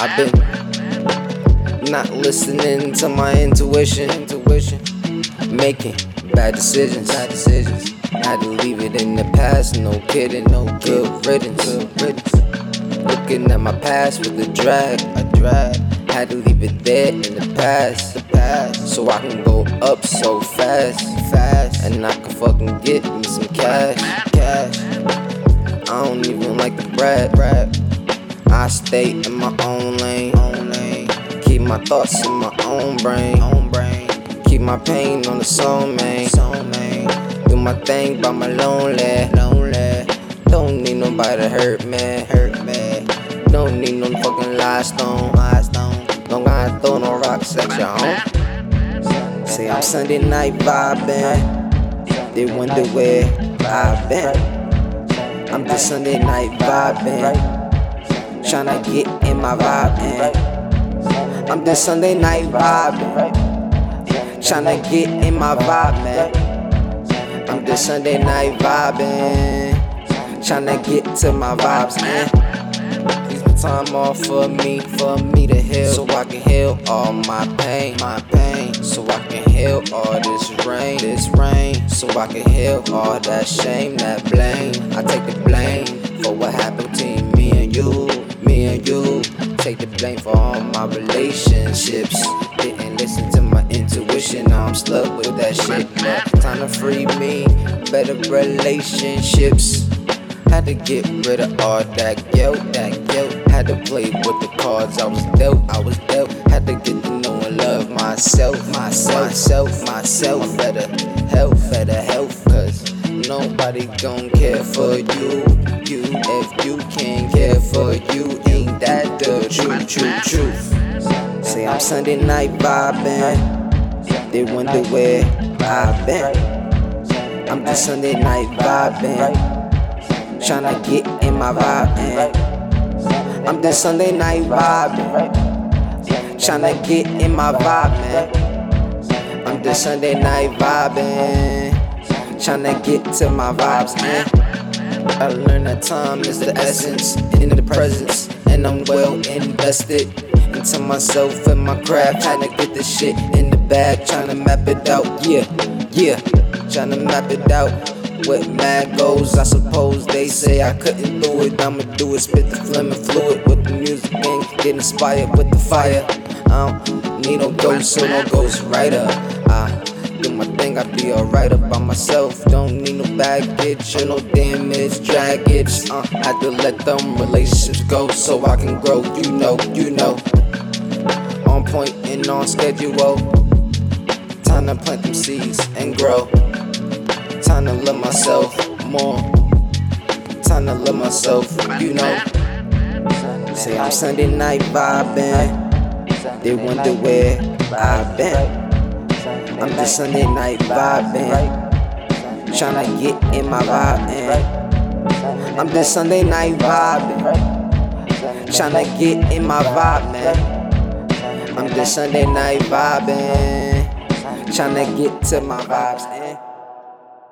rapping. Not listening to my intuition, intuition. Making bad decisions, bad decisions. Had to leave it in the past, no kidding, no good riddance. Good riddance. Looking at my past with a drag, a drag. Had to leave it there in the past, the past. So I can go up so fast, fast. And I can fucking get me some cash, cash. I don't even like the brag, brag. I stay in my own lane. Keep my thoughts in my own brain. Keep my pain on the soul, man. Do my thing by my lonely. Don't need nobody to hurt me, hurt me. Don't need no fucking lie stone, lie. Don't gotta throw no rocks at your home. Say I'm Sunday night vibing. They wonder where I've been. I'm just Sunday night vibing. Tryna get in my vibe in. I'm just Sunday night vibing. Tryna get in my vibe, man. I'm just Sunday night vibing. Tryna get to my vibes, man. These my time off for me, for me to heal. So I can heal all my pain, my pain. So I can heal all this rain, this rain. So I can heal all that shame, that blame. I take the blame for what happened between me and you, and you. Take the blame for all my relationships. Didn't listen to my intuition, now I'm stuck with that shit. But time to free me, better relationships. Had to get rid of all that guilt, that guilt. Had to play with the cards I was dealt, I was dealt. Had to get to know and love myself, myself, myself, myself. Better health, better health, nobody gon' care for you. You, if you can't care for you, ain't that the truth, truth, truth? Say I'm Sunday night vibing. They wonder where I've been. I'm just Sunday night vibing. Tryna get in my vibe in. I'm just Sunday night vibing. Tryna get in my vibe, man. I'm just Sunday night vibing. Tryna get to my vibes, man. I learned that time is the essence in the presence, and I'm well invested into myself and my craft. Trying to get this shit in the bag, tryna map it out. Yeah, yeah, tryna map it out. With mad goals, I suppose they say I couldn't do it. I'ma do it, spit the flaming fluid with the music and get inspired with the fire. I don't need no ghost, so no ghost writer. I do my thing, I be alright up by myself. Don't need no baggage or no damage, draggage. Uh, had to let them relationships go so I can grow. You know, you know. On point and on schedule. Time to plant them seeds and grow. Time to love myself more. Time to love myself, you know. Say I'm Sunday night vibing. They wonder where I've been. I'm just Sunday night vibing. Tryna get in my vibe in. I'm just Sunday night vibing. Tryna get in my vibe, man. I'm just Sunday night vibing. Tryna get to my vibes, man.